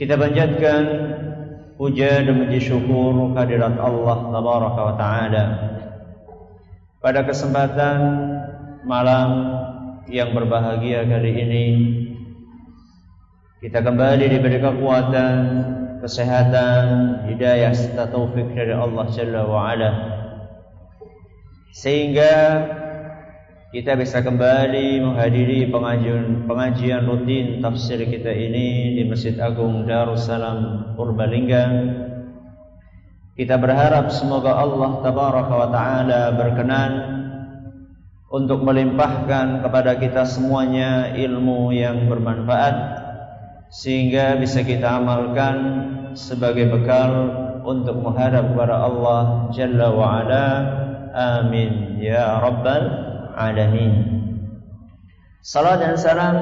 Kita panjatkan puja dan puji syukur kehadirat Allah tabaraka wa taala. Pada kesempatan malam yang berbahagia kali ini kita kembali diberi kekuatan, kesehatan, hidayah serta taufik dari Allah Jalla wa ala. Sehingga kita bisa kembali menghadiri pengajian pengajian rutin tafsir kita ini di Masjid Agung Darussalam Purbalingga. Kita berharap semoga Allah tabaraka wa taala berkenan untuk melimpahkan kepada kita semuanya ilmu yang bermanfaat sehingga bisa kita amalkan sebagai bekal untuk menghadap kepada Allah Jalla wa ala. Amin ya rabbal alamin. Salam dan salam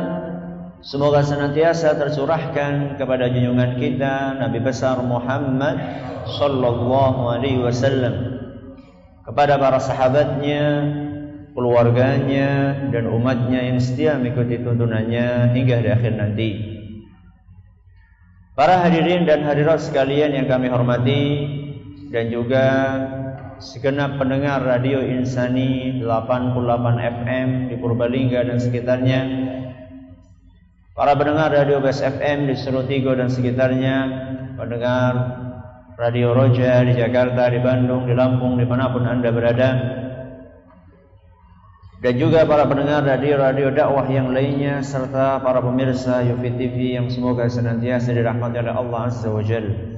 semoga senantiasa tercurahkan kepada junjungan kita Nabi besar Muhammad sallallahu alaihi wasallam kepada para sahabatnya, keluarganya dan umatnya yang setia mengikuti tuntunannya hingga di akhir nanti. Para hadirin dan hadirat sekalian yang kami hormati dan juga segenap pendengar radio Insani 88 FM di Purbalingga dan sekitarnya. Para pendengar radio Best FM di Serutigo dan sekitarnya. Pendengar radio Roja di Jakarta, di Bandung, di Lampung, di mana pun anda berada. Dan juga para pendengar radio-radio dakwah yang lainnya serta para pemirsa Yufi TV yang semoga senantiasa dirahmati oleh Allah Azza wa Jalla.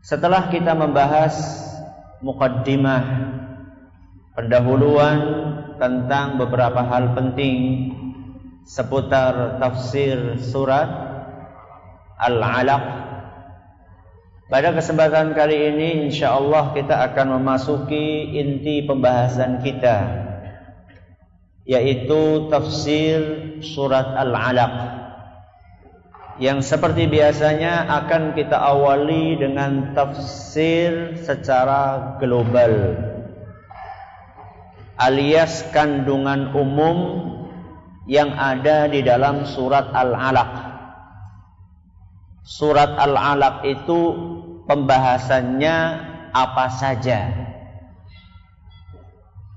Setelah kita membahas mukaddimah pendahuluan tentang beberapa hal penting seputar tafsir surat Al-Alaq. Pada kesempatan kali ini insyaallah kita akan memasuki inti pembahasan kita yaitu tafsir surat Al-Alaq yang seperti biasanya akan kita awali dengan tafsir secara global alias kandungan umum yang ada di dalam surat Al-Alaq. Surat Al-Alaq itu pembahasannya apa saja.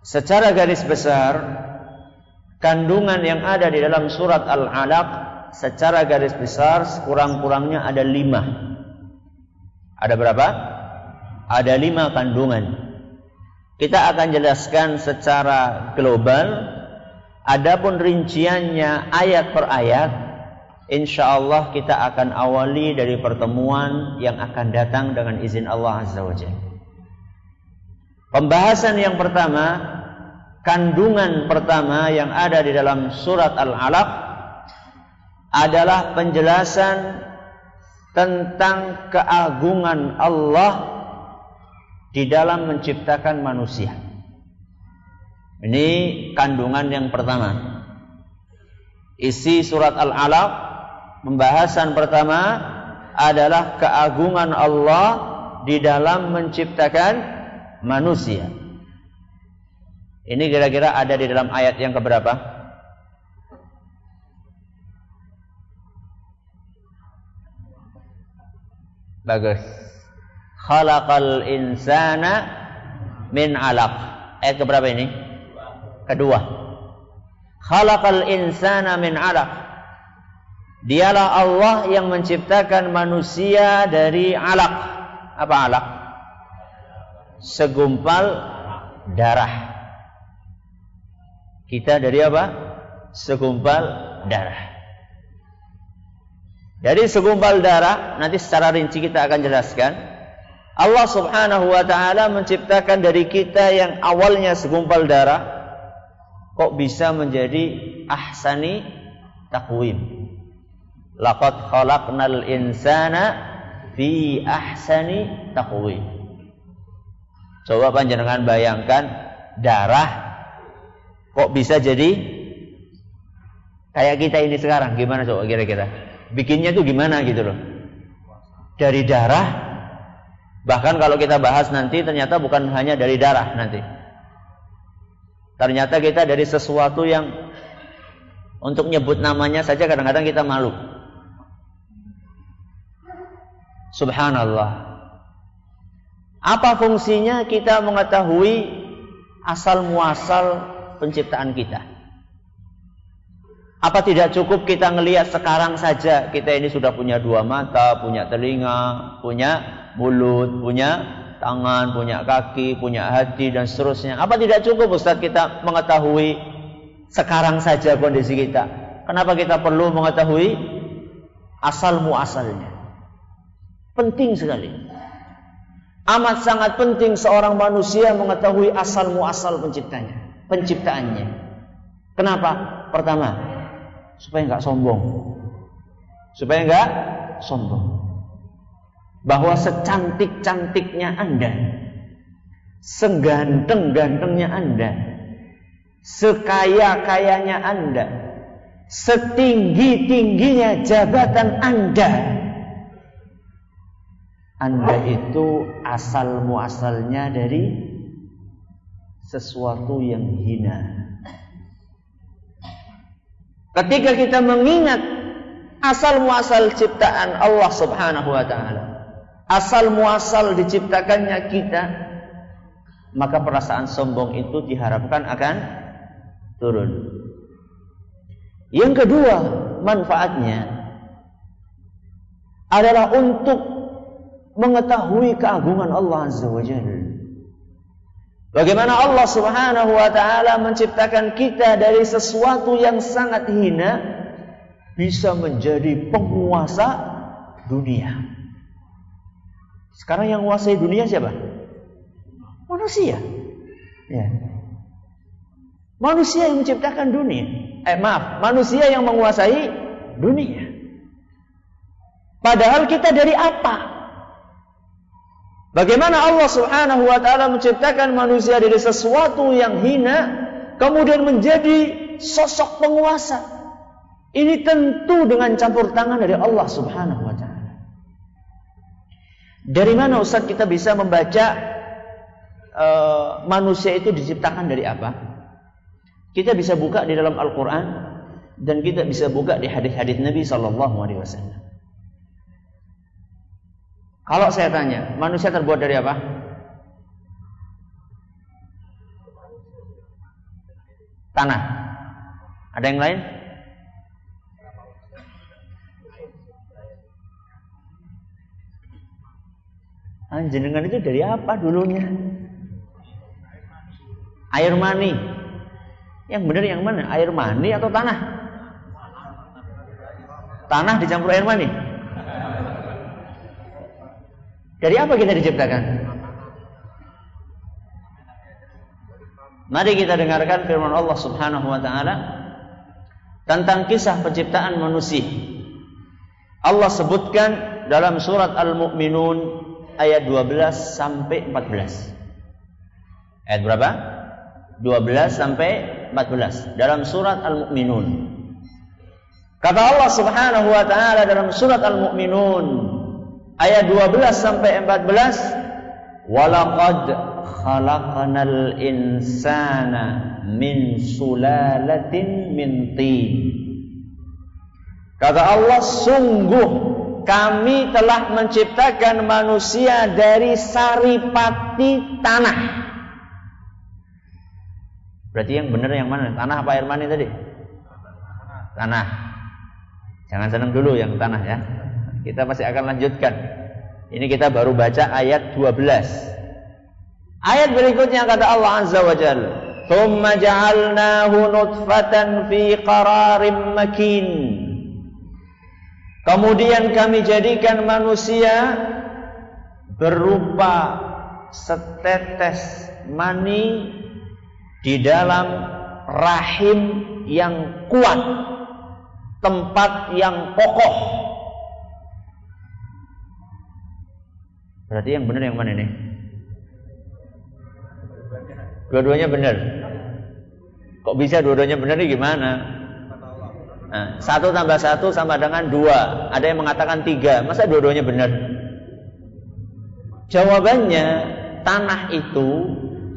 Secara garis besar, kandungan yang ada di dalam surat Al-Alaq secara garis besar sekurang-kurangnya ada lima. Ada berapa? Ada lima kandungan. Kita akan jelaskan secara global. Adapun rinciannya ayat per ayat, insya Allah kita akan awali dari pertemuan yang akan datang dengan izin Allah Azza wa Jalla. Pembahasan yang pertama, kandungan pertama yang ada di dalam surat Al-Alaq adalah penjelasan tentang keagungan Allah di dalam menciptakan manusia. Ini kandungan yang pertama. Isi surat Al-Alaq pembahasan pertama adalah keagungan Allah di dalam menciptakan manusia. Ini kira-kira ada di dalam ayat yang keberapa? Bagus. Khalaqal insana min alaq. Ayat keberapa ini? Kedua. Khalaqal insana min alaq. Dialah Allah yang menciptakan manusia dari alaq. Apa alaq? Segumpal darah. Kita dari apa? Segumpal darah. Dari segumpal darah, nanti secara rinci kita akan jelaskan. Allah subhanahu wa ta'ala menciptakan dari kita yang awalnya segumpal darah, kok bisa menjadi ahsani takwim. Laqad khalaqnal insana fi ahsani taqwim. Coba panjenengan bayangkan darah kok bisa jadi kayak kita ini sekarang gimana coba kira-kira? Bikinnya tuh gimana gitu loh. Dari darah bahkan kalau kita bahas nanti ternyata bukan hanya dari darah nanti. Ternyata kita dari sesuatu yang untuk nyebut namanya saja kadang-kadang kita malu. Subhanallah. Apa fungsinya kita mengetahui asal muasal penciptaan kita? Apa tidak cukup kita ngelihat sekarang saja kita ini sudah punya dua mata, punya telinga, punya mulut, punya tangan, punya kaki, punya hati dan seterusnya. Apa tidak cukup Ustaz kita mengetahui sekarang saja kondisi kita? Kenapa kita perlu mengetahui asal muasalnya? Penting sekali. Amat sangat penting seorang manusia mengetahui asal muasal penciptanya, penciptaannya. Kenapa? Pertama, supaya nggak sombong. Supaya nggak sombong. Bahwa secantik-cantiknya Anda, seganteng-gantengnya Anda, sekaya-kayanya Anda, setinggi-tingginya jabatan Anda, anda itu asal muasalnya dari sesuatu yang hina. Ketika kita mengingat asal muasal ciptaan Allah Subhanahu wa taala, asal muasal diciptakannya kita, maka perasaan sombong itu diharapkan akan turun. Yang kedua, manfaatnya adalah untuk mengetahui keagungan Allah Azza wa Jalla. Bagaimana Allah Subhanahu wa taala menciptakan kita dari sesuatu yang sangat hina bisa menjadi penguasa dunia. Sekarang yang menguasai dunia siapa? Manusia. Ya. Manusia yang menciptakan dunia. Eh maaf, manusia yang menguasai dunia. Padahal kita dari apa? Bagaimana Allah Subhanahu wa taala menciptakan manusia dari sesuatu yang hina kemudian menjadi sosok penguasa. Ini tentu dengan campur tangan dari Allah Subhanahu wa taala. Dari mana Ustaz kita bisa membaca uh, manusia itu diciptakan dari apa? Kita bisa buka di dalam Al-Qur'an dan kita bisa buka di hadis-hadis Nabi sallallahu alaihi wasallam. Kalau saya tanya, manusia terbuat dari apa? Tanah. Ada yang lain? Anjenengan itu dari apa dulunya? Air mani. Yang benar yang mana? Air mani atau tanah? Tanah dicampur air mani. Dari apa kita diciptakan? Mari kita dengarkan firman Allah Subhanahu wa taala tentang kisah penciptaan manusia. Allah sebutkan dalam surat Al-Mu'minun ayat 12 sampai 14. Ayat berapa? 12 sampai 14 dalam surat Al-Mu'minun. Kata Allah Subhanahu wa taala dalam surat Al-Mu'minun ayat 12 sampai 14 walaqad khalaqnal insana min sulalatin min tin. Kata Allah sungguh kami telah menciptakan manusia dari saripati tanah. Berarti yang benar yang mana? Tanah apa air mani tadi? Tanah. Jangan senang dulu yang tanah ya kita masih akan lanjutkan. Ini kita baru baca ayat 12. Ayat berikutnya kata Allah Azza wa Jalla, "Tsumma ja'alnahu nutfatan fi qararim makin." Kemudian kami jadikan manusia berupa setetes mani di dalam rahim yang kuat tempat yang kokoh. Berarti yang benar yang mana nih? Dua-duanya benar. Kok bisa dua-duanya benar nih gimana? Nah, satu tambah satu sama dengan dua. Ada yang mengatakan tiga. Masa dua-duanya benar? Jawabannya tanah itu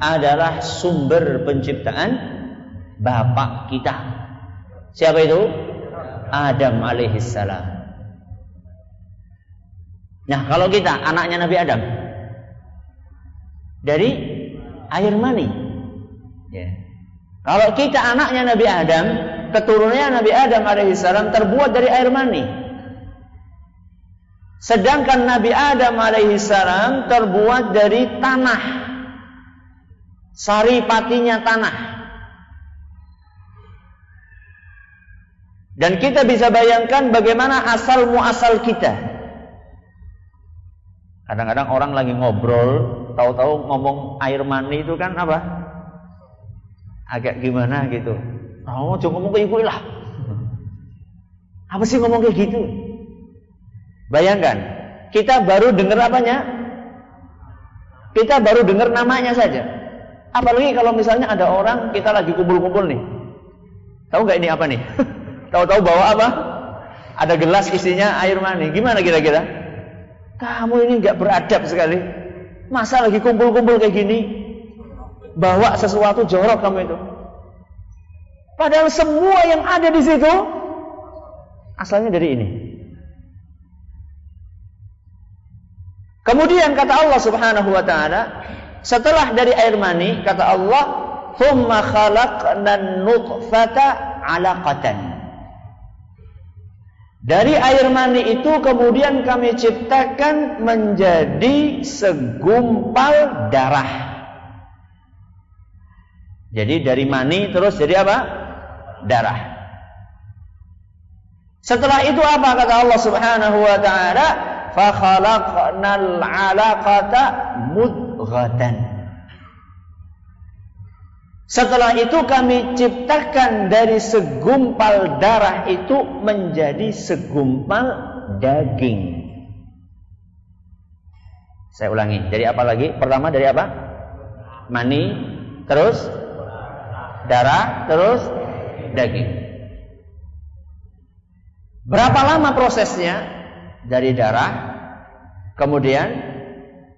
adalah sumber penciptaan bapak kita. Siapa itu? Adam alaihissalam. Nah, kalau kita anaknya Nabi Adam dari air mani. Ya. Kalau kita anaknya Nabi Adam, keturunannya Nabi Adam alaihissalam terbuat dari air mani. Sedangkan Nabi Adam alaihissalam terbuat dari tanah. Sari patinya tanah. Dan kita bisa bayangkan bagaimana asal muasal kita. Kadang-kadang orang lagi ngobrol, tahu-tahu ngomong air mani itu kan apa? Agak gimana gitu. Oh, cuma ngomong kayak gue lah. Apa sih ngomong kayak gitu? Bayangkan, kita baru dengar apanya? Kita baru dengar namanya saja. Apalagi kalau misalnya ada orang kita lagi kumpul-kumpul nih. Tahu nggak ini apa nih? Tahu-tahu bawa apa? Ada gelas isinya air mani. Gimana kira-kira? Kamu ini nggak beradab sekali. Masa lagi kumpul-kumpul kayak gini? Bawa sesuatu jorok kamu itu. Padahal semua yang ada di situ asalnya dari ini. Kemudian kata Allah Subhanahu wa taala, setelah dari air mani kata Allah, "Tsumma khalaqna nutfata 'alaqatan." Dari air mani itu kemudian kami ciptakan menjadi segumpal darah. Jadi dari mani terus jadi apa? Darah. Setelah itu apa kata Allah Subhanahu wa taala? Fa khalaqnal 'alaqata mudghatan. Setelah itu kami ciptakan dari segumpal darah itu menjadi segumpal daging. Saya ulangi. Dari apa lagi? Pertama dari apa? Mani, terus darah, terus daging. Berapa lama prosesnya? Dari darah, kemudian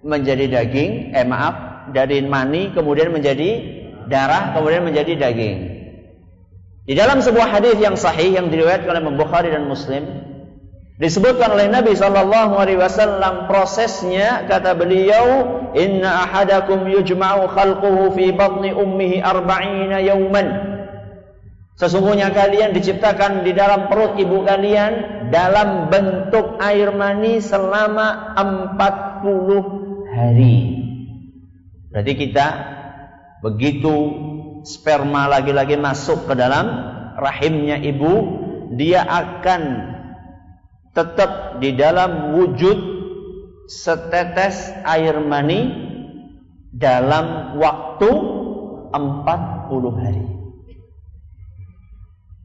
menjadi daging, eh maaf, dari mani kemudian menjadi darah kemudian menjadi daging. Di dalam sebuah hadis yang sahih yang diriwayatkan oleh Bukhari dan Muslim disebutkan oleh Nabi sallallahu alaihi wasallam prosesnya kata beliau inna ahadakum yujma'u khalquhu fi batni ummihi arba'ina yawman Sesungguhnya kalian diciptakan di dalam perut ibu kalian dalam bentuk air mani selama 40 hari. Berarti kita Begitu sperma lagi-lagi masuk ke dalam rahimnya ibu, dia akan tetap di dalam wujud setetes air mani dalam waktu 40 hari.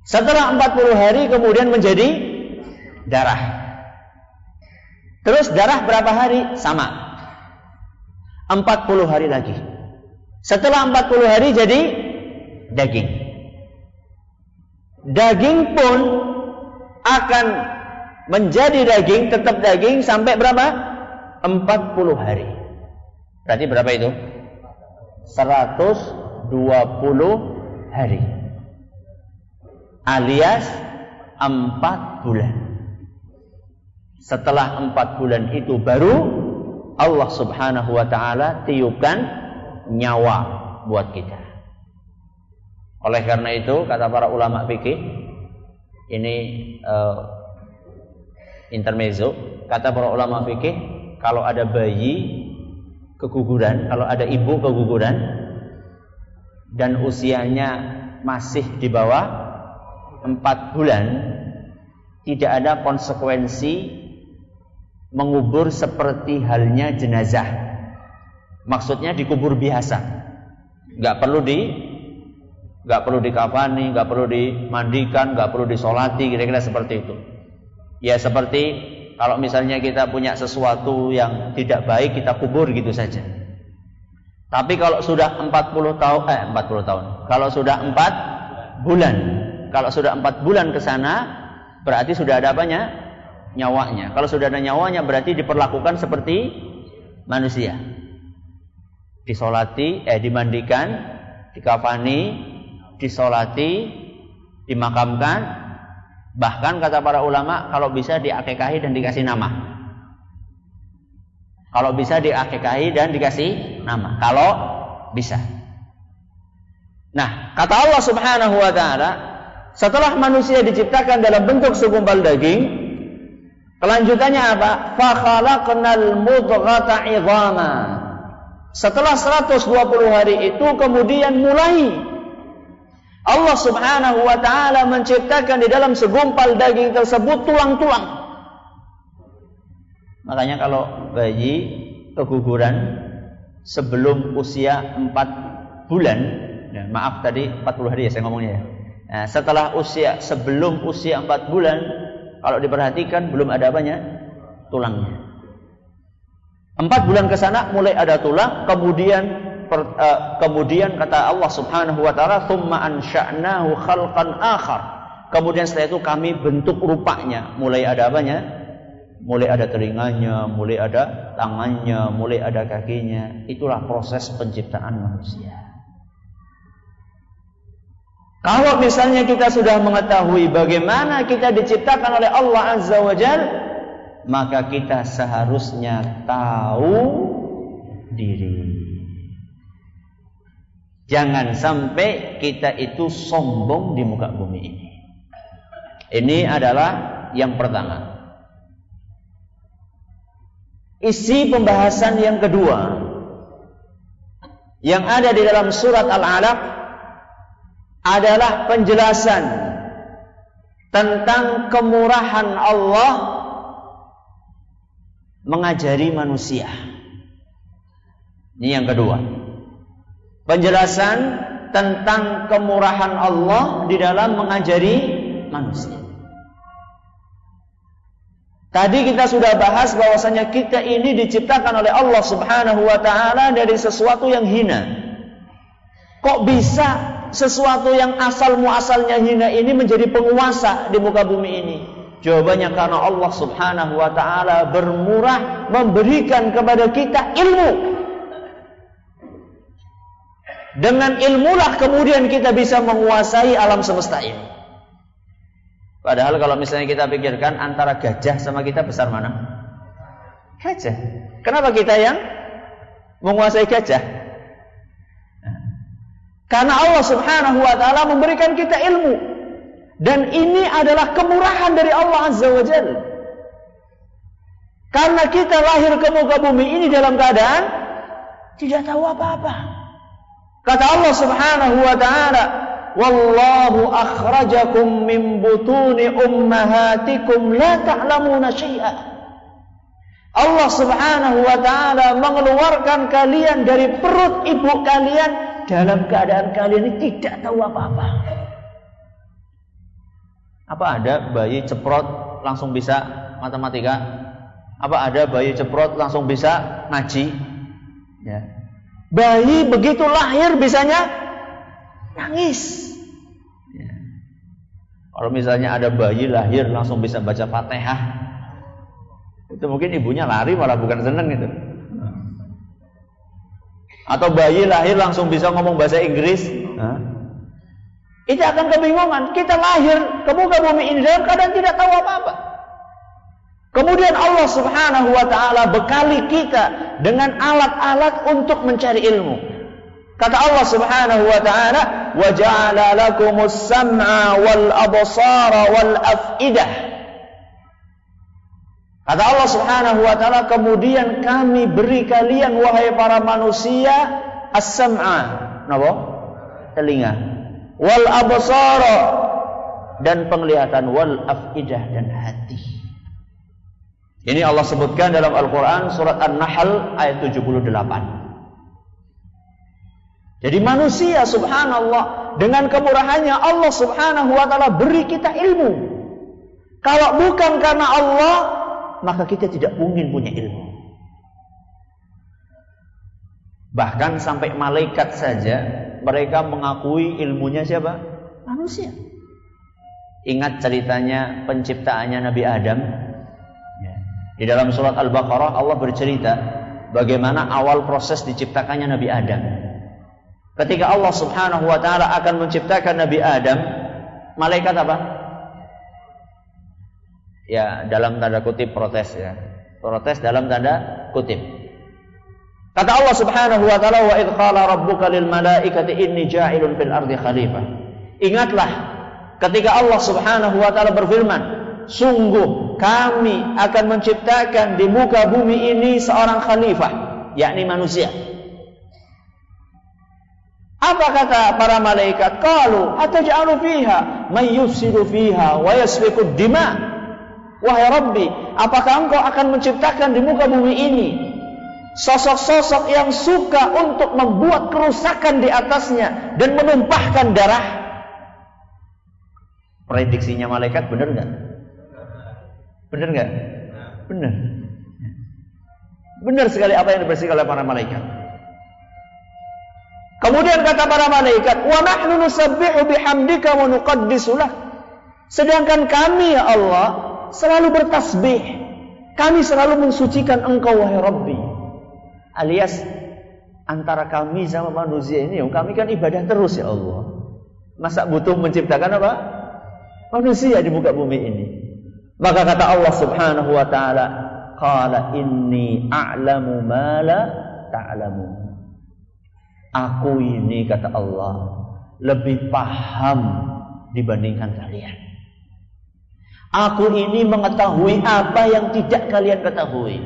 Setelah 40 hari kemudian menjadi darah. Terus darah berapa hari? Sama. 40 hari lagi. Setelah 40 hari jadi daging. Daging pun akan menjadi daging, tetap daging sampai berapa? 40 hari. Berarti berapa itu? 120 hari. Alias 4 bulan. Setelah 4 bulan itu baru Allah Subhanahu wa taala tiupkan nyawa buat kita. Oleh karena itu kata para ulama fikih ini uh, intermezzo kata para ulama fikih kalau ada bayi keguguran, kalau ada ibu keguguran dan usianya masih di bawah empat bulan tidak ada konsekuensi mengubur seperti halnya jenazah Maksudnya dikubur biasa. Nggak perlu di nggak perlu dikafani, nggak perlu dimandikan, nggak perlu disolati, kira-kira seperti itu. Ya seperti kalau misalnya kita punya sesuatu yang tidak baik kita kubur gitu saja. Tapi kalau sudah 40 tahun eh 40 tahun. Kalau sudah 4 bulan. Kalau sudah 4 bulan ke sana berarti sudah ada apanya? Nyawanya. Kalau sudah ada nyawanya berarti diperlakukan seperti manusia. Disolati, eh dimandikan, dikafani, disolati, dimakamkan, bahkan kata para ulama kalau bisa diakekahi dan dikasih nama. Kalau bisa diakekahi dan dikasih nama. Kalau bisa. Nah, kata Allah Subhanahu wa taala, setelah manusia diciptakan dalam bentuk segumpal daging, kelanjutannya apa? Fa khalaqnal mudghata idhama. Setelah 120 hari itu kemudian mulai Allah Subhanahu wa taala menciptakan di dalam segumpal daging tersebut tulang-tulang. Makanya kalau bayi keguguran sebelum usia 4 bulan, ya, maaf tadi 40 hari ya saya ngomongnya ya. Nah, setelah usia sebelum usia 4 bulan, kalau diperhatikan belum ada apanya? Tulangnya. 4 bulan ke sana mulai ada tulang, kemudian per, uh, kemudian kata Allah Subhanahu wa taala, "Tsumma ansha'nahu khalqan akhar." Kemudian setelah itu kami bentuk rupanya, mulai ada apanya? mulai ada telinganya, mulai ada tangannya, mulai ada kakinya. Itulah proses penciptaan manusia. Kalau misalnya kita sudah mengetahui bagaimana kita diciptakan oleh Allah Azza wa Jal, maka kita seharusnya tahu diri. Jangan sampai kita itu sombong di muka bumi ini. Ini adalah yang pertama. isi pembahasan yang kedua yang ada di dalam surat Al-Alaq adalah penjelasan tentang kemurahan Allah mengajari manusia. Ini yang kedua. Penjelasan tentang kemurahan Allah di dalam mengajari manusia. Tadi kita sudah bahas bahwasanya kita ini diciptakan oleh Allah Subhanahu wa taala dari sesuatu yang hina. Kok bisa sesuatu yang asal muasalnya hina ini menjadi penguasa di muka bumi ini? Jawabannya karena Allah Subhanahu wa taala bermurah memberikan kepada kita ilmu. Dengan ilmulah kemudian kita bisa menguasai alam semesta ini. Padahal kalau misalnya kita pikirkan antara gajah sama kita besar mana? Gajah. Kenapa kita yang menguasai gajah? Karena Allah Subhanahu wa taala memberikan kita ilmu. Dan ini adalah kemurahan dari Allah Azza wa Jalla. Karena kita lahir ke muka bumi ini dalam keadaan tidak tahu apa-apa. Kata Allah Subhanahu wa taala, wallahu akhrajakum min butuni ummahatikum la ta'lamuna syai'a Allah Subhanahu wa taala mengeluarkan kalian dari perut ibu kalian dalam keadaan kalian ini tidak tahu apa-apa. Apa ada bayi ceprot langsung bisa matematika? Apa ada bayi ceprot langsung bisa ngaji? Ya. Bayi begitu lahir bisanya Nangis. Ya. Kalau misalnya ada bayi lahir langsung bisa baca Fatihah, itu mungkin ibunya lari malah bukan seneng itu. Atau bayi lahir langsung bisa ngomong bahasa Inggris? Itu akan kebingungan. Kita lahir ke muka bumi ini dalam keadaan tidak tahu apa-apa. Kemudian Allah Subhanahu wa taala bekali kita dengan alat-alat untuk mencari ilmu. Kata Allah Subhanahu wa taala, "Wa ja'ala lakumus sam'a wal absara wal af'idah." Kata Allah Subhanahu wa taala, kemudian kami beri kalian wahai para manusia as-sam'a, napa? Telinga. Wal absara dan penglihatan wal afidah dan hati. Ini Allah sebutkan dalam Al-Qur'an surat An-Nahl ayat 78. Jadi manusia subhanallah dengan kemurahannya Allah Subhanahu wa taala beri kita ilmu. Kalau bukan karena Allah, maka kita tidak mungkin punya ilmu. Bahkan sampai malaikat saja mereka mengakui ilmunya siapa? Manusia. Ingat ceritanya penciptaannya Nabi Adam. Ya. Di dalam surat Al-Baqarah Allah bercerita bagaimana awal proses diciptakannya Nabi Adam. Ketika Allah Subhanahu wa taala akan menciptakan Nabi Adam, malaikat apa? Ya, dalam tanda kutip protes ya. Protes dalam tanda kutip. Kata Allah Subhanahu wa taala wa idh qala rabbuka lil malaikati inni ja'ilun fil ardi khalifah. Ingatlah ketika Allah Subhanahu wa taala berfirman, sungguh kami akan menciptakan di muka bumi ini seorang khalifah, yakni manusia. Apa kata para malaikat? Qalu ataj'alu fiha may yufsidu fiha wa yasfiku dima. Wahai Rabbi, apakah engkau akan menciptakan di muka bumi ini sosok-sosok yang suka untuk membuat kerusakan di atasnya dan menumpahkan darah? Prediksinya malaikat benar nggak? Benar nggak? Benar. Benar sekali apa yang dibersihkan oleh para malaikat. Kemudian kata para malaikat, "Wa nahnu nusabbihu bihamdika wa nuqaddisu Sedangkan kami ya Allah selalu bertasbih. Kami selalu mensucikan Engkau wahai Rabbi. Alias antara kami sama manusia ini, kami kan ibadah terus ya Allah. Masa butuh menciptakan apa? Manusia di muka bumi ini. Maka kata Allah Subhanahu wa taala, "Qala inni a'lamu ma la ta'lamun." Aku ini kata Allah lebih paham dibandingkan kalian. Aku ini mengetahui apa yang tidak kalian ketahui.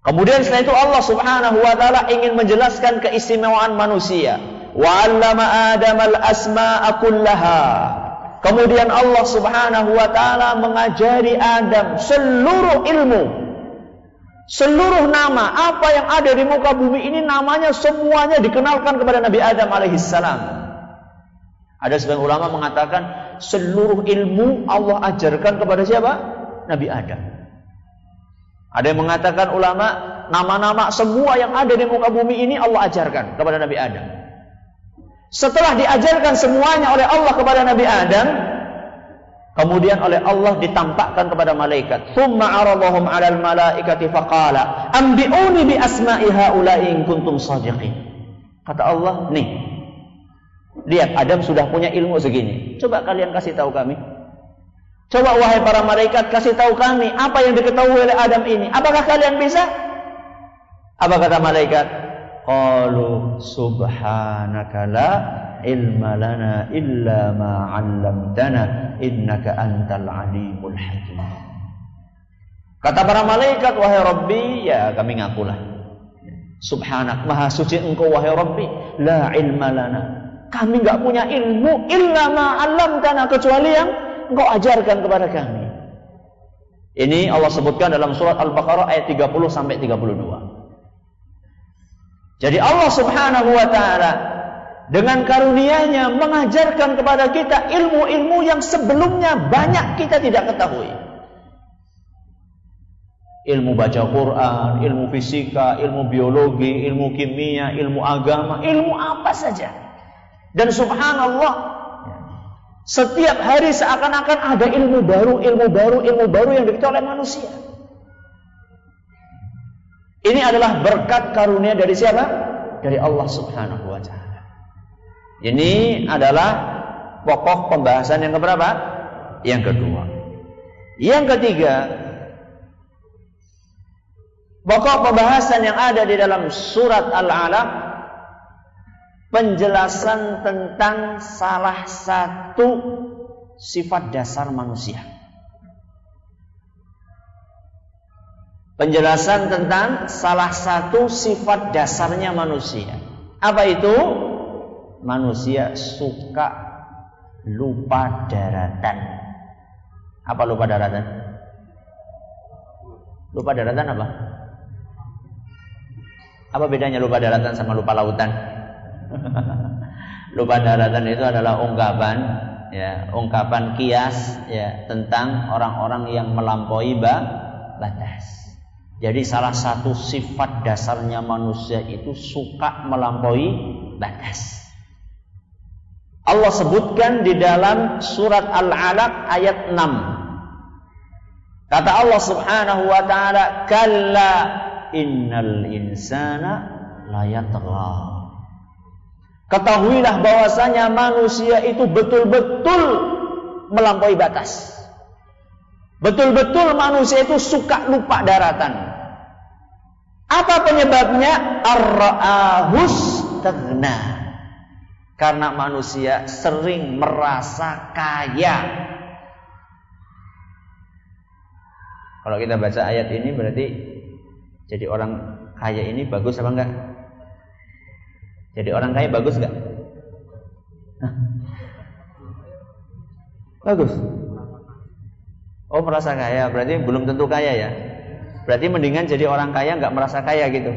Kemudian setelah itu Allah Subhanahu wa taala ingin menjelaskan keistimewaan manusia. Wa 'allama Adam al-asma'a kullaha. Kemudian Allah Subhanahu wa taala mengajari Adam seluruh ilmu Seluruh nama apa yang ada di muka bumi ini namanya semuanya dikenalkan kepada Nabi Adam alaihissalam. Ada sebagian ulama mengatakan seluruh ilmu Allah ajarkan kepada siapa? Nabi Adam. Ada yang mengatakan ulama nama-nama semua yang ada di muka bumi ini Allah ajarkan kepada Nabi Adam. Setelah diajarkan semuanya oleh Allah kepada Nabi Adam, Kemudian oleh Allah ditampakkan kepada malaikat. Thumma aradahum 'alal malaikati faqala, "Ambi'uni bi asma'i haula'i in kuntum shadiqin." Kata Allah, "Nih. Lihat Adam sudah punya ilmu segini. Coba kalian kasih tahu kami. Coba wahai para malaikat kasih tahu kami apa yang diketahui oleh Adam ini. Apakah kalian bisa? Apa kata malaikat? Qalu subhanaka la ilma lana illa ma 'allamtana innaka antal alimul hakim. Kata para malaikat, wahai Rabbi, ya kami ngakulah. Subhanak, maha suci engkau wahai Rabbi, la ilma lana. Kami enggak punya ilmu illa ma 'allamtana kecuali yang engkau ajarkan kepada kami. Ini Allah sebutkan dalam surat Al-Baqarah ayat 30 sampai 32. Jadi Allah Subhanahu wa taala dengan karunia-Nya mengajarkan kepada kita ilmu-ilmu yang sebelumnya banyak kita tidak ketahui. Ilmu baca Quran, ilmu fisika, ilmu biologi, ilmu kimia, ilmu agama, ilmu apa saja. Dan subhanallah, setiap hari seakan-akan ada ilmu baru, ilmu baru, ilmu baru yang diketahui oleh manusia. Ini adalah berkat karunia dari siapa? Dari Allah Subhanahu wa taala. Ini adalah pokok pembahasan yang keberapa? Yang kedua. Yang ketiga, pokok pembahasan yang ada di dalam surat Al-Alaq penjelasan tentang salah satu sifat dasar manusia. Penjelasan tentang salah satu sifat dasarnya manusia. Apa itu? manusia suka lupa daratan. Apa lupa daratan? Lupa daratan apa? Apa bedanya lupa daratan sama lupa lautan? lupa daratan itu adalah ungkapan ya ungkapan kias ya tentang orang-orang yang melampaui batas. Jadi salah satu sifat dasarnya manusia itu suka melampaui batas. Allah sebutkan di dalam surat Al-Alaq ayat 6. Kata Allah Subhanahu wa taala, "Kalla innal insana la Ketahuilah bahwasanya manusia itu betul-betul melampaui batas. Betul-betul manusia itu suka lupa daratan. Apa penyebabnya? Ar-ra'ahus Karena manusia sering merasa kaya. Kalau kita baca ayat ini berarti jadi orang kaya ini bagus apa enggak? Jadi orang kaya bagus enggak? Bagus. Oh merasa kaya, berarti belum tentu kaya ya. Berarti mendingan jadi orang kaya nggak merasa kaya gitu.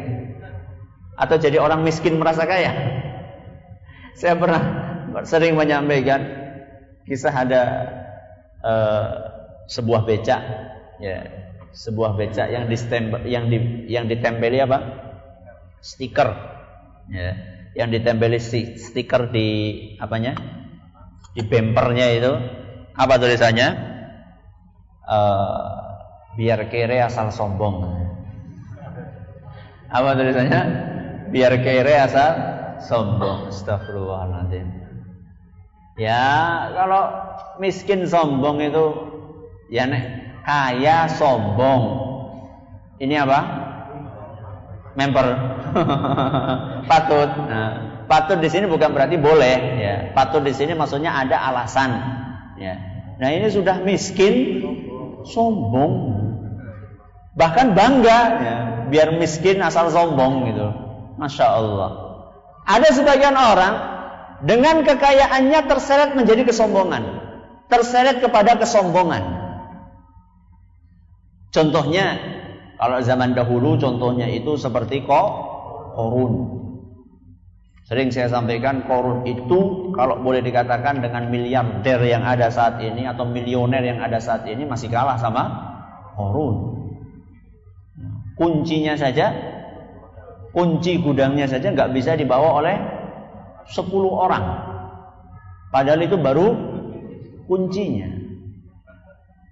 Atau jadi orang miskin merasa kaya. Saya pernah sering menyampaikan kisah ada uh, sebuah becak, ya, sebuah becak yang ditempel, yang di, yang ditempeli apa? Stiker, ya, yang ditempeli stiker di apanya? Di bempernya itu apa tulisannya? uh, biar kere asal sombong. Apa tulisannya? Biar kere asal sombong. Astagfirullahaladzim. Ya, kalau miskin sombong itu ya nek kaya sombong. Ini apa? Member. patut. Nah, patut di sini bukan berarti boleh, ya. Patut di sini maksudnya ada alasan, ya. Nah, ini sudah miskin sombong. Bahkan bangga ya, biar miskin asal sombong gitu. Masya Allah. Ada sebagian orang dengan kekayaannya terseret menjadi kesombongan. Terseret kepada kesombongan. Contohnya kalau zaman dahulu contohnya itu seperti kok korun Sering saya sampaikan korun itu kalau boleh dikatakan dengan miliarder yang ada saat ini atau milioner yang ada saat ini masih kalah sama korun. Kuncinya saja, kunci gudangnya saja nggak bisa dibawa oleh 10 orang. Padahal itu baru kuncinya.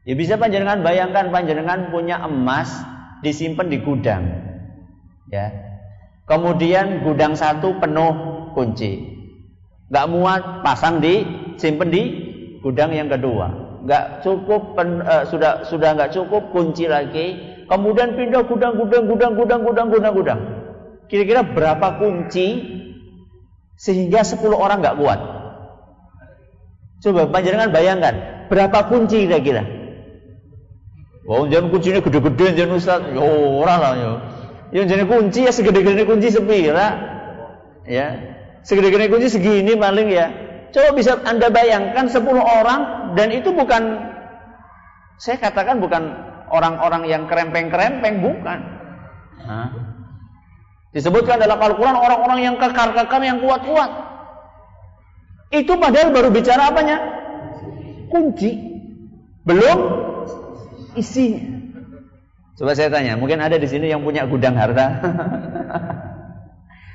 Ya bisa panjenengan bayangkan panjenengan punya emas disimpan di gudang. Ya, Kemudian gudang satu penuh kunci. Gak muat pasang di simpen di gudang yang kedua. Gak cukup pen, uh, sudah sudah nggak cukup kunci lagi. Kemudian pindah gudang gudang gudang gudang gudang gudang gudang. Kira-kira berapa kunci sehingga 10 orang nggak kuat? Coba panjenengan bayangkan berapa kunci kira-kira? Oh, jangan kuncinya gede-gede jangan Ustaz. Ya ora lah ya. Yang jadi kunci ya segede-gede kunci sepira. Ya. Segede-gede kunci segini paling ya. Coba bisa Anda bayangkan 10 orang dan itu bukan saya katakan bukan orang-orang yang kerempeng-kerempeng bukan. Hah? Disebutkan dalam Al-Quran orang-orang yang kekar-kekar yang kuat-kuat. Itu padahal baru bicara apanya? Kunci. Belum isinya. Coba saya tanya, mungkin ada di sini yang punya gudang harta?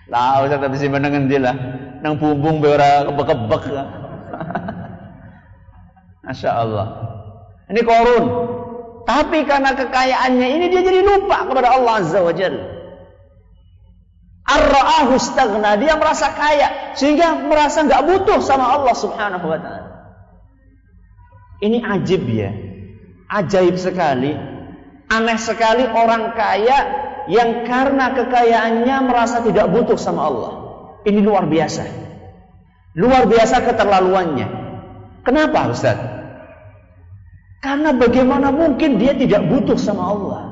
Lah, usah tapi sih menengen lah. Nang bumbung be ora kebek-kebek. Masya Allah. Ini korun. Tapi karena kekayaannya ini dia jadi lupa kepada Allah Azza wa Jalla. Ar-ra'ahu Dia merasa kaya sehingga merasa nggak butuh sama Allah Subhanahu wa taala. Ini ajib ya. Ajaib sekali Aneh sekali orang kaya yang karena kekayaannya merasa tidak butuh sama Allah. Ini luar biasa. Luar biasa keterlaluannya. Kenapa Ustaz? Karena bagaimana mungkin dia tidak butuh sama Allah.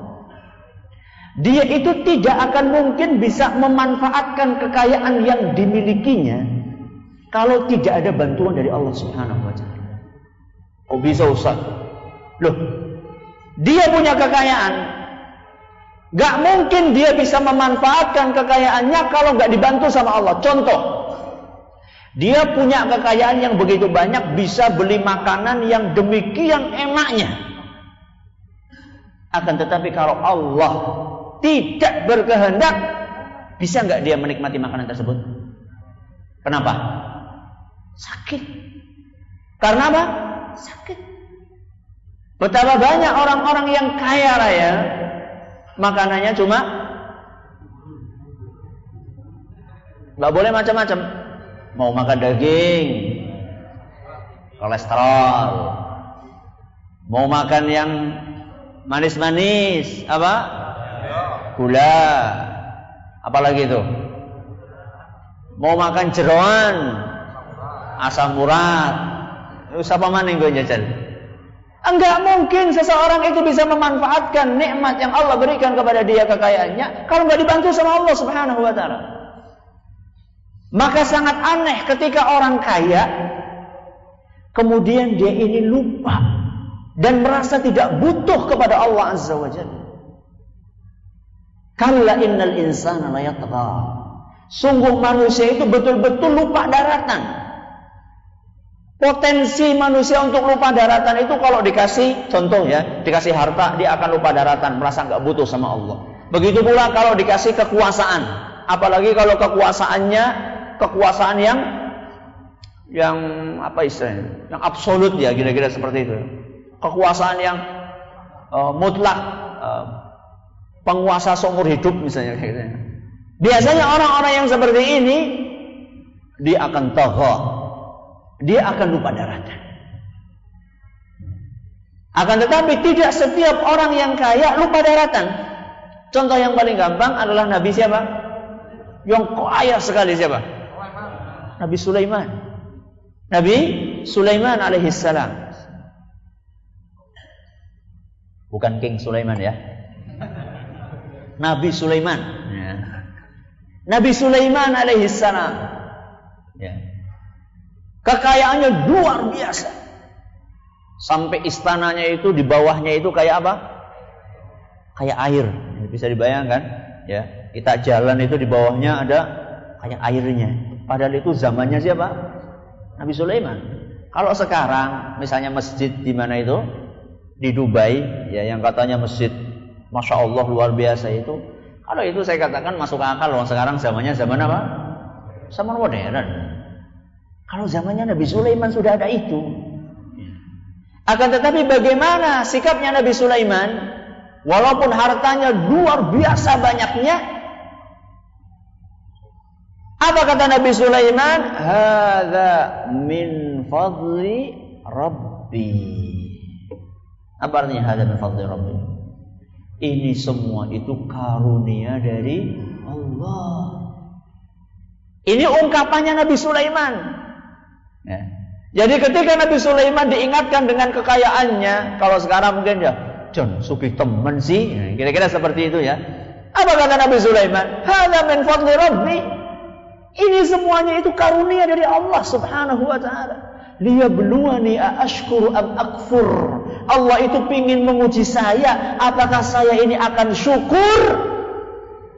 Dia itu tidak akan mungkin bisa memanfaatkan kekayaan yang dimilikinya kalau tidak ada bantuan dari Allah Subhanahu wa taala. Oh bisa Ustaz? Loh, dia punya kekayaan. Gak mungkin dia bisa memanfaatkan kekayaannya kalau gak dibantu sama Allah. Contoh, Dia punya kekayaan yang begitu banyak, bisa beli makanan yang demikian enaknya. Akan tetapi kalau Allah tidak berkehendak, bisa nggak dia menikmati makanan tersebut? Kenapa? Sakit. Karena apa? Sakit. Betapa banyak orang-orang yang kaya raya, makanannya cuma nggak boleh macam-macam. Mau makan daging, kolesterol. Mau makan yang manis-manis, apa? Gula. Apalagi itu? Mau makan jeroan, asam urat. Siapa yang gue jajal? Enggak mungkin seseorang itu bisa memanfaatkan nikmat yang Allah berikan kepada dia kekayaannya kalau nggak dibantu sama Allah Subhanahu wa taala. Maka sangat aneh ketika orang kaya kemudian dia ini lupa dan merasa tidak butuh kepada Allah Azza wa Jalla. Kalla innal insana la Sungguh manusia itu betul-betul lupa daratan. Potensi manusia untuk lupa daratan itu kalau dikasih contoh ya, dikasih harta dia akan lupa daratan, merasa nggak butuh sama Allah. Begitu pula kalau dikasih kekuasaan, apalagi kalau kekuasaannya kekuasaan yang yang apa istilahnya, yang absolut ya kira-kira seperti itu. Kekuasaan yang uh, mutlak, uh, penguasa seumur hidup misalnya gitu. Biasanya orang-orang yang seperti ini dia akan tohok dia akan lupa daratan. Akan tetapi tidak setiap orang yang kaya lupa daratan. Contoh yang paling gampang adalah Nabi siapa? Yang kaya sekali siapa? Nabi Sulaiman. Nabi Sulaiman alaihissalam. Bukan King Sulaiman ya. Nabi Sulaiman. Ya. Nabi Sulaiman alaihissalam. Ya. Kekayaannya luar biasa. Sampai istananya itu di bawahnya itu kayak apa? Kayak air. Bisa dibayangkan, ya. Kita jalan itu di bawahnya ada kayak airnya. Padahal itu zamannya siapa? Nabi Sulaiman. Kalau sekarang misalnya masjid di mana itu? Di Dubai, ya yang katanya masjid Masya Allah luar biasa itu. Kalau itu saya katakan masuk akal loh. Sekarang zamannya zaman apa? Zaman modern. Kalau zamannya Nabi Sulaiman sudah ada itu. Akan tetapi bagaimana sikapnya Nabi Sulaiman? Walaupun hartanya luar biasa banyaknya, apa kata Nabi Sulaiman? Hada min fadli Rabbi. Apa artinya hada min fadli Rabbi? Ini semua itu karunia dari Allah. Ini ungkapannya Nabi Sulaiman. Ya. Jadi ketika Nabi Sulaiman diingatkan dengan kekayaannya, kalau sekarang mungkin ya, John, suki temen sih, ya, kira-kira seperti itu ya. Apa kata Nabi Sulaiman? Hada min Rabbi. Ini semuanya itu karunia dari Allah Subhanahu wa taala. Dia beluani ashkuru am akfur. Allah itu ingin menguji saya, apakah saya ini akan syukur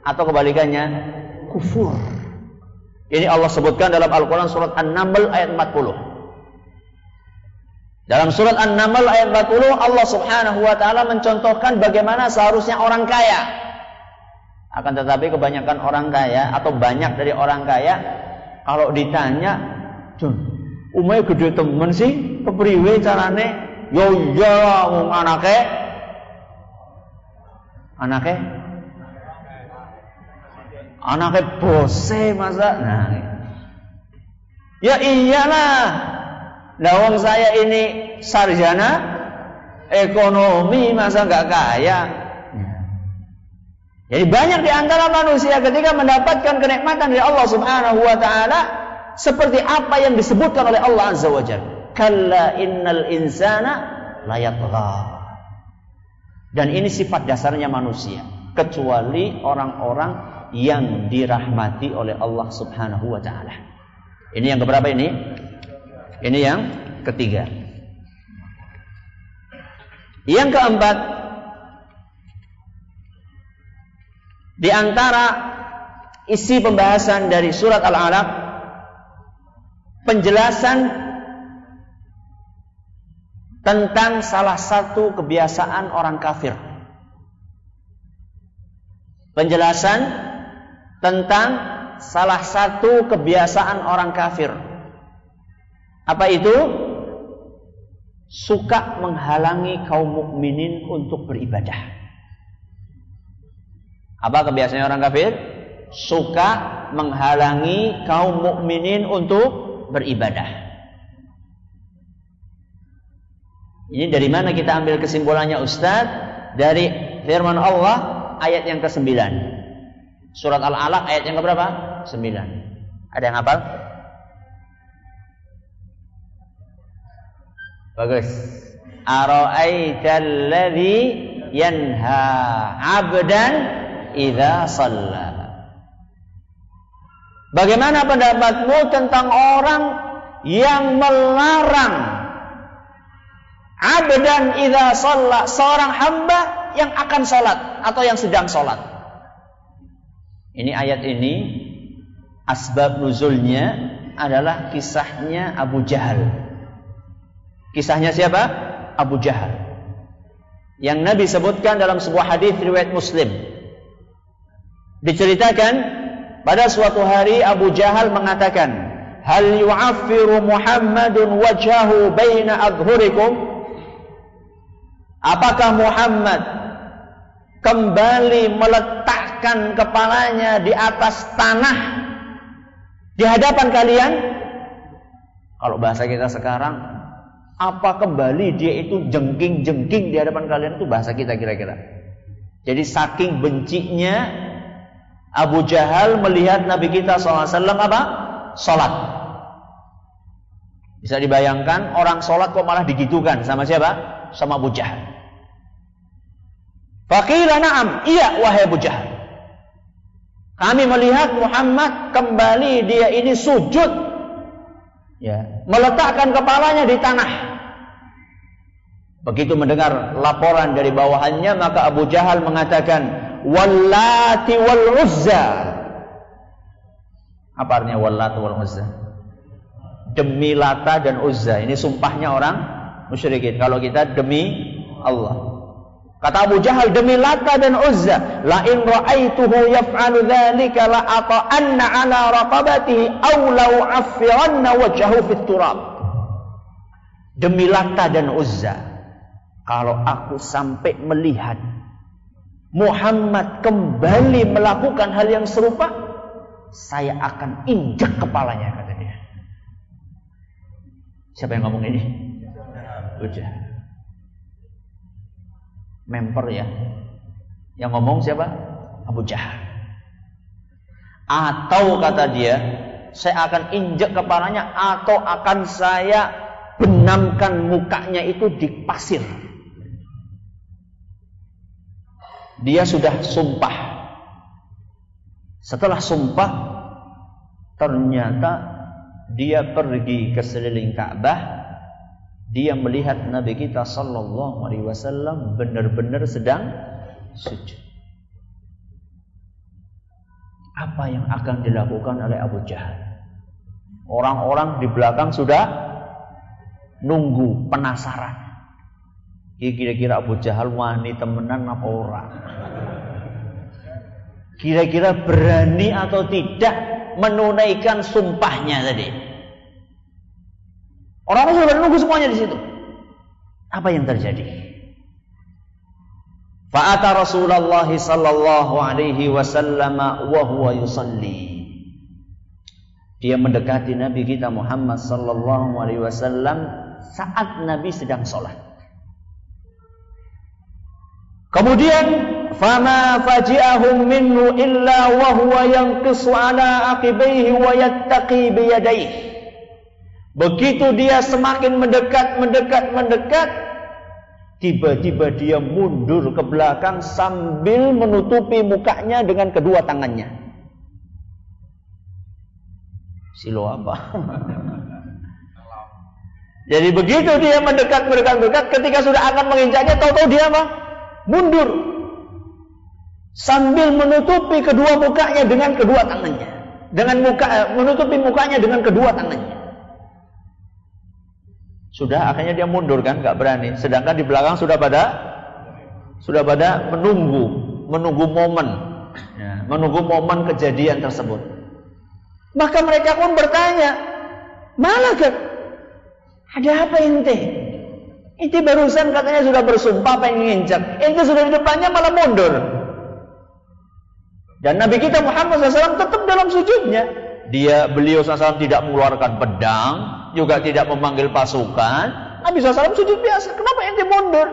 atau kebalikannya kufur. Ini Allah sebutkan dalam Al-Quran surat An-Naml ayat 40. Dalam surat An-Naml ayat 40 Allah subhanahu wa ta'ala mencontohkan bagaimana seharusnya orang kaya. Akan tetapi kebanyakan orang kaya atau banyak dari orang kaya kalau ditanya, Jun, gede temen sih, kepriwe carane? Yo wong anake anake Anaknya bose masa. Nah. Ya iyalah. Nah, saya ini sarjana ekonomi masa nggak kaya. Jadi banyak di antara manusia ketika mendapatkan kenikmatan dari Allah Subhanahu wa taala seperti apa yang disebutkan oleh Allah Azza wa Jalla. Kalla innal insana layatgha. Dan ini sifat dasarnya manusia, kecuali orang-orang yang dirahmati oleh Allah Subhanahu wa taala. Ini yang keberapa ini? Ini yang ketiga. Yang keempat di antara isi pembahasan dari surat Al-Alaq penjelasan tentang salah satu kebiasaan orang kafir. Penjelasan tentang salah satu kebiasaan orang kafir. Apa itu? Suka menghalangi kaum mukminin untuk beribadah. Apa kebiasaan orang kafir? Suka menghalangi kaum mukminin untuk beribadah. Ini dari mana kita ambil kesimpulannya Ustaz? Dari firman Allah ayat yang ke-9. Surat Al-Alaq ayat yang keberapa? 9. Ada yang hafal? Bagus. Ara'aital ladzi yanha 'abdan idza shalla. Bagaimana pendapatmu tentang orang yang melarang abdan idza shalla seorang hamba yang akan salat atau yang sedang salat. Ini ayat ini asbab nuzulnya adalah kisahnya Abu Jahal. Kisahnya siapa? Abu Jahal. Yang Nabi sebutkan dalam sebuah hadis riwayat Muslim. Diceritakan pada suatu hari Abu Jahal mengatakan, "Hal yu'affiru Muhammadun wajhahu baina adhurikum?" Apakah Muhammad kembali meletakkan kepalanya di atas tanah di hadapan kalian? Kalau bahasa kita sekarang, apa kembali dia itu jengking-jengking di hadapan kalian itu bahasa kita kira-kira. Jadi saking bencinya Abu Jahal melihat Nabi kita SAW apa? Salat. Bisa dibayangkan orang sholat kok malah digitukan sama siapa? sama Abu Jahal. Fakila na'am, iya wahai Abu Jahal. Kami melihat Muhammad kembali dia ini sujud. Ya, meletakkan kepalanya di tanah. Begitu mendengar laporan dari bawahannya maka Abu Jahal mengatakan wallati wal uzza. Apa artinya wallati wal uzza? Demi Lata dan Uzza. Ini sumpahnya orang musyrikin. Kalau kita demi Allah. Kata Abu Jahal demi Lata dan Uzza, la in ra'aituhu yaf'alu dzalika la ata'anna 'ala raqabatihi aw law affiranna wajhahu fit turab. Demi Lata dan Uzza, kalau aku sampai melihat Muhammad kembali melakukan hal yang serupa, saya akan injak kepalanya kata dia. Siapa yang ngomong ini? Udah. Member ya. Yang ngomong siapa? Abu Jahal. Atau kata dia, saya akan injek kepalanya atau akan saya benamkan mukanya itu di pasir. Dia sudah sumpah. Setelah sumpah, ternyata dia pergi ke seliling Ka'bah dia melihat Nabi kita sallallahu alaihi wasallam benar-benar sedang sujud. Apa yang akan dilakukan oleh Abu Jahal? Orang-orang di belakang sudah nunggu penasaran. Kira-kira Abu Jahal wani temenan apa orang? Kira-kira berani atau tidak menunaikan sumpahnya tadi? Orang-orang sudah menunggu semuanya di situ. Apa yang terjadi? Fa'ata Rasulullah sallallahu alaihi wasallam wa huwa yusalli. Dia mendekati Nabi kita Muhammad sallallahu alaihi wasallam saat Nabi sedang sholat. Kemudian fama faji'ahum minhu illa wa huwa yanqisu ala aqibaihi wa yattaqi biyadaihi. Begitu dia semakin mendekat, mendekat, mendekat, tiba-tiba dia mundur ke belakang sambil menutupi mukanya dengan kedua tangannya. Silo apa? Jadi begitu dia mendekat, mendekat, mendekat, ketika sudah akan menginjaknya, tahu-tahu dia apa? Mundur. Sambil menutupi kedua mukanya dengan kedua tangannya. Dengan muka, menutupi mukanya dengan kedua tangannya. Sudah akhirnya dia mundur kan, nggak berani. Sedangkan di belakang sudah pada sudah pada menunggu, menunggu momen, ya, menunggu momen kejadian tersebut. Maka mereka pun bertanya, malah kan? Ada apa ente? Ente barusan katanya sudah bersumpah pengen nginjak. Ente sudah di depannya malah mundur. Dan Nabi kita Muhammad SAW tetap dalam sujudnya. Dia beliau SAW tidak mengeluarkan pedang, juga tidak memanggil pasukan. Nabi SAW sujud biasa. Kenapa ente mundur?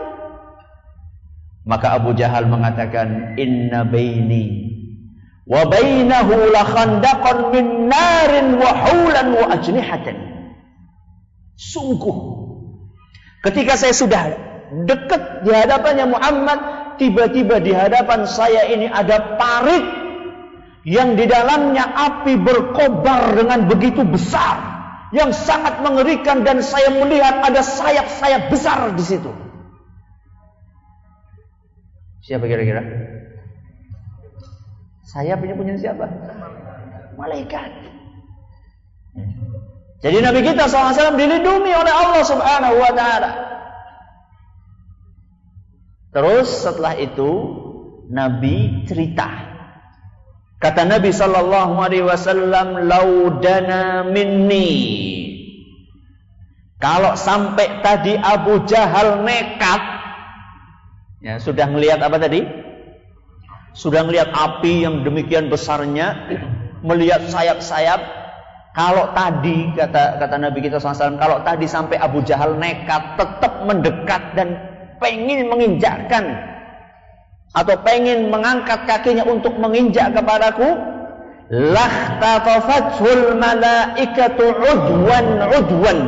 Maka Abu Jahal mengatakan, Inna baini wa bainahu la khandaqan min narin wa hulan wa ajnihatan. Sungguh, ketika saya sudah dekat di hadapannya Muhammad, tiba-tiba di hadapan saya ini ada parit yang di dalamnya api berkobar dengan begitu besar yang sangat mengerikan dan saya melihat ada sayap-sayap besar di situ. Siapa kira-kira? Sayap punya siapa? Malaikat. Jadi Nabi kita SAW dilindungi oleh Allah Subhanahu wa taala. Terus setelah itu Nabi cerita. Kata Nabi sallallahu alaihi wasallam, "Laudana minni." Kalau sampai tadi Abu Jahal nekat, ya sudah melihat apa tadi? Sudah melihat api yang demikian besarnya, melihat sayap-sayap. Kalau tadi kata kata Nabi kita SAW, kalau tadi sampai Abu Jahal nekat, tetap mendekat dan pengen menginjakkan atau pengen mengangkat kakinya untuk menginjak kepadaku lahtatafathul malaikatu udwan udwan.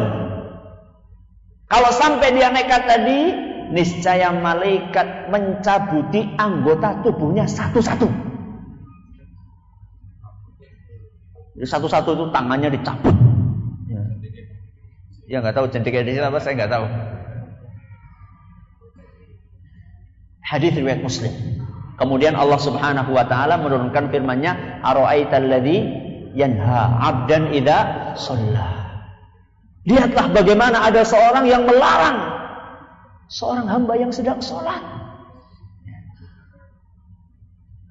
Kalau sampai dia nekat tadi niscaya malaikat mencabuti anggota tubuhnya satu-satu. Satu-satu itu tangannya dicabut. Ya nggak tahu jentiknya di sini apa saya nggak tahu Hadis riwayat Muslim. Kemudian Allah Subhanahu wa taala menurunkan firman-Nya, "Ara'aital ladzi yanha 'abdan idza shalla." Lihatlah bagaimana ada seorang yang melarang seorang hamba yang sedang sholat.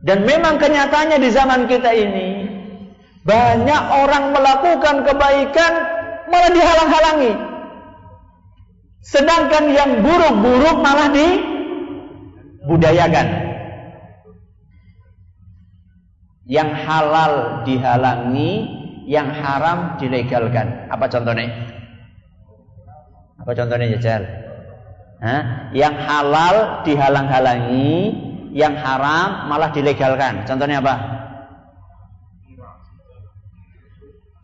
Dan memang kenyataannya di zaman kita ini banyak orang melakukan kebaikan malah dihalang-halangi. Sedangkan yang buruk-buruk malah di budayakan. Yang halal dihalangi, yang haram dilegalkan. Apa contohnya? Apa contohnya jajal? Hah? Yang halal dihalang-halangi, yang haram malah dilegalkan. Contohnya apa?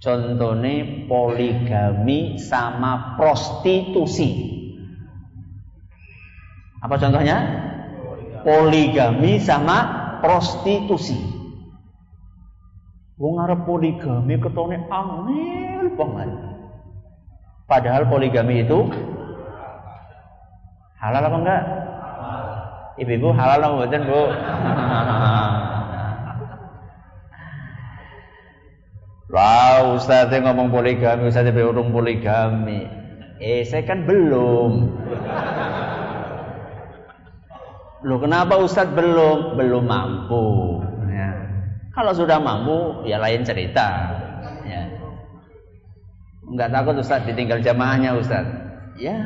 Contohnya poligami sama prostitusi. Apa contohnya? Poligami sama prostitusi. Wong arep poligami ketone angel banget. Padahal poligami itu halal apa enggak? Ibu-ibu halal apa mboten, Bu? Wah, Ustaz ngomong poligami, Ustaz urung poligami. Eh, saya kan belum. Loh kenapa Ustadz belum? Belum mampu. Ya. Kalau sudah mampu, ya lain cerita. Ya. Enggak takut Ustadz ditinggal jamaahnya Ustadz. Ya,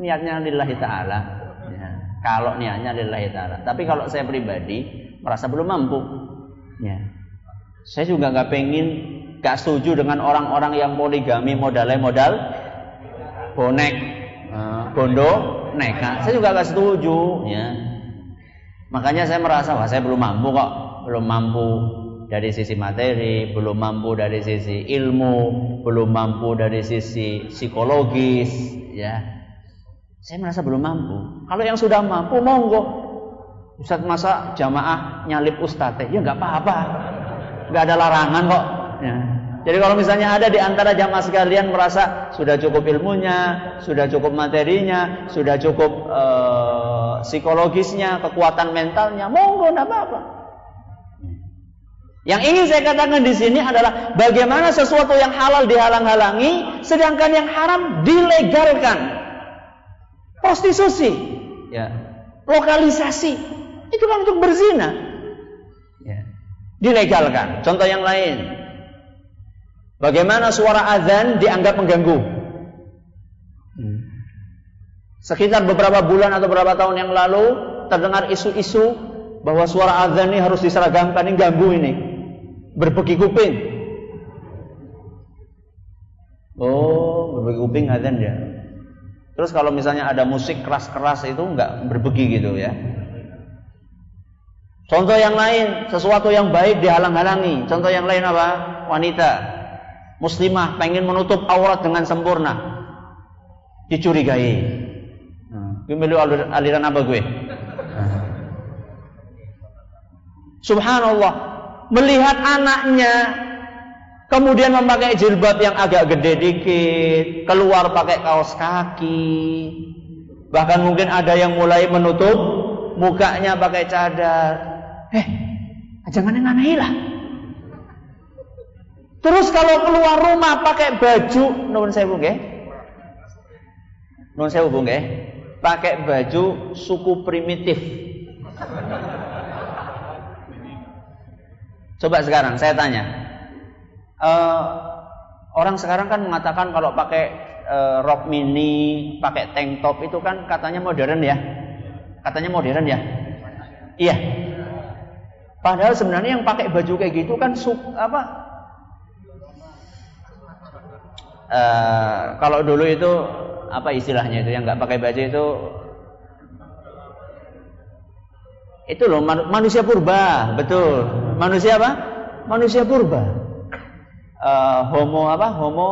niatnya lillahi ta'ala. Ya. Kalau niatnya lillahi ta'ala. Tapi kalau saya pribadi, merasa belum mampu. Ya. Saya juga nggak pengen, nggak setuju dengan orang-orang yang poligami modalnya modal bonek, uh, bondo, nekat. Saya juga gak setuju, ya. Makanya saya merasa wah saya belum mampu kok, belum mampu dari sisi materi, belum mampu dari sisi ilmu, belum mampu dari sisi psikologis, ya. Saya merasa belum mampu. Kalau yang sudah mampu, monggo. Ustaz masa jamaah nyalip ustadz, ya nggak apa-apa, nggak ada larangan kok. Ya. Jadi kalau misalnya ada di antara jamaah sekalian merasa sudah cukup ilmunya, sudah cukup materinya, sudah cukup uh, psikologisnya, kekuatan mentalnya, monggo enggak apa-apa. Yang ingin saya katakan di sini adalah bagaimana sesuatu yang halal dihalang-halangi, sedangkan yang haram dilegalkan. Prostitusi, ya, lokalisasi, itu kan untuk berzina, ya, dilegalkan. Contoh yang lain, bagaimana suara azan dianggap mengganggu. Hmm. Sekitar beberapa bulan atau beberapa tahun yang lalu terdengar isu-isu bahwa suara azan ini harus diseragamkan ini ganggu ini berbagi kuping. Oh, berbagi kuping azan ya. Terus kalau misalnya ada musik keras-keras itu nggak berbagi gitu ya. Contoh yang lain, sesuatu yang baik dihalang-halangi. Contoh yang lain apa? Wanita muslimah pengen menutup aurat dengan sempurna. Dicurigai. Hmm. Gue aliran apa gue? Subhanallah, melihat anaknya kemudian memakai jilbab yang agak gede dikit, keluar pakai kaos kaki, bahkan mungkin ada yang mulai menutup mukanya pakai cadar. Eh, jangan yang lah. Terus kalau keluar rumah pakai baju, nuwun sewu nggih. Nuwun sewu nggih. Pakai baju suku primitif. Coba sekarang saya tanya, uh, orang sekarang kan mengatakan kalau pakai uh, rok mini, pakai tank top itu kan katanya modern ya, katanya modern ya, iya. Padahal sebenarnya yang pakai baju kayak gitu kan suk, apa? Uh, kalau dulu itu apa istilahnya itu yang nggak pakai baju itu itu loh manusia purba, betul. Manusia apa? Manusia purba. Uh, homo apa? Homo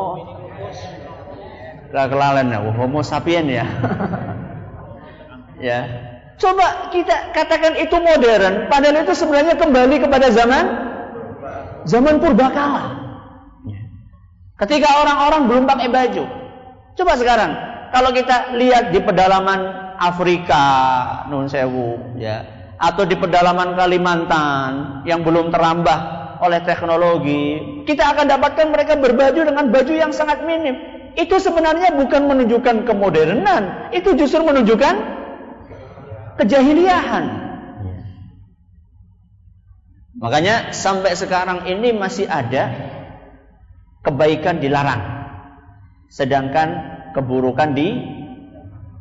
kelalen ya, homo sapien ya. ya. Coba kita katakan itu modern, padahal itu sebenarnya kembali kepada zaman zaman purbakala. Ketika orang-orang belum pakai baju. Coba sekarang, kalau kita lihat di pedalaman Afrika, nun sewu, ya, atau di pedalaman Kalimantan yang belum terambah oleh teknologi, kita akan dapatkan mereka berbaju dengan baju yang sangat minim. Itu sebenarnya bukan menunjukkan kemodernan, itu justru menunjukkan kejahiliahan. Makanya sampai sekarang ini masih ada kebaikan dilarang. Sedangkan keburukan di,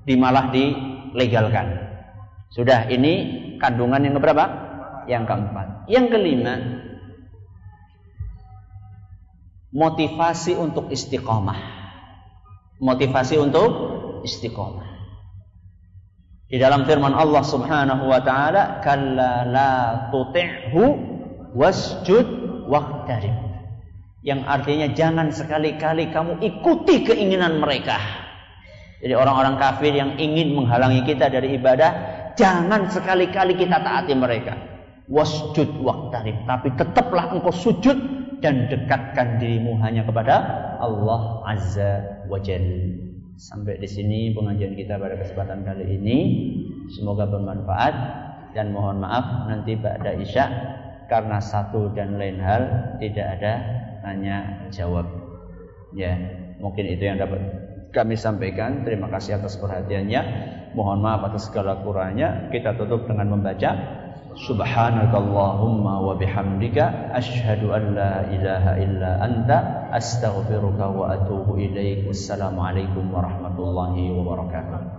di malah dilegalkan. Sudah ini kandungan yang keberapa? Yang keempat. Yang kelima, motivasi untuk istiqomah. Motivasi untuk istiqomah. Di dalam firman Allah Subhanahu wa taala, "Kalla la tuti'hu wasjud waqtarib." Yang artinya jangan sekali-kali kamu ikuti keinginan mereka. Jadi orang-orang kafir yang ingin menghalangi kita dari ibadah, Jangan sekali-kali kita taati mereka. Wasjud waktarib. Tapi tetaplah engkau sujud dan dekatkan dirimu hanya kepada Allah Azza wa Jal. Sampai di sini pengajian kita pada kesempatan kali ini. Semoga bermanfaat dan mohon maaf nanti pada Isya karena satu dan lain hal tidak ada tanya jawab. Ya, mungkin itu yang dapat kami sampaikan. Terima kasih atas perhatiannya. Mohon maaf atas segala kurangnya. Kita tutup dengan membaca Subhanakallahumma wa bihamdika asyhadu an la ilaha illa anta astaghfiruka wa atubu ilaik. Wassalamualaikum warahmatullahi wabarakatuh.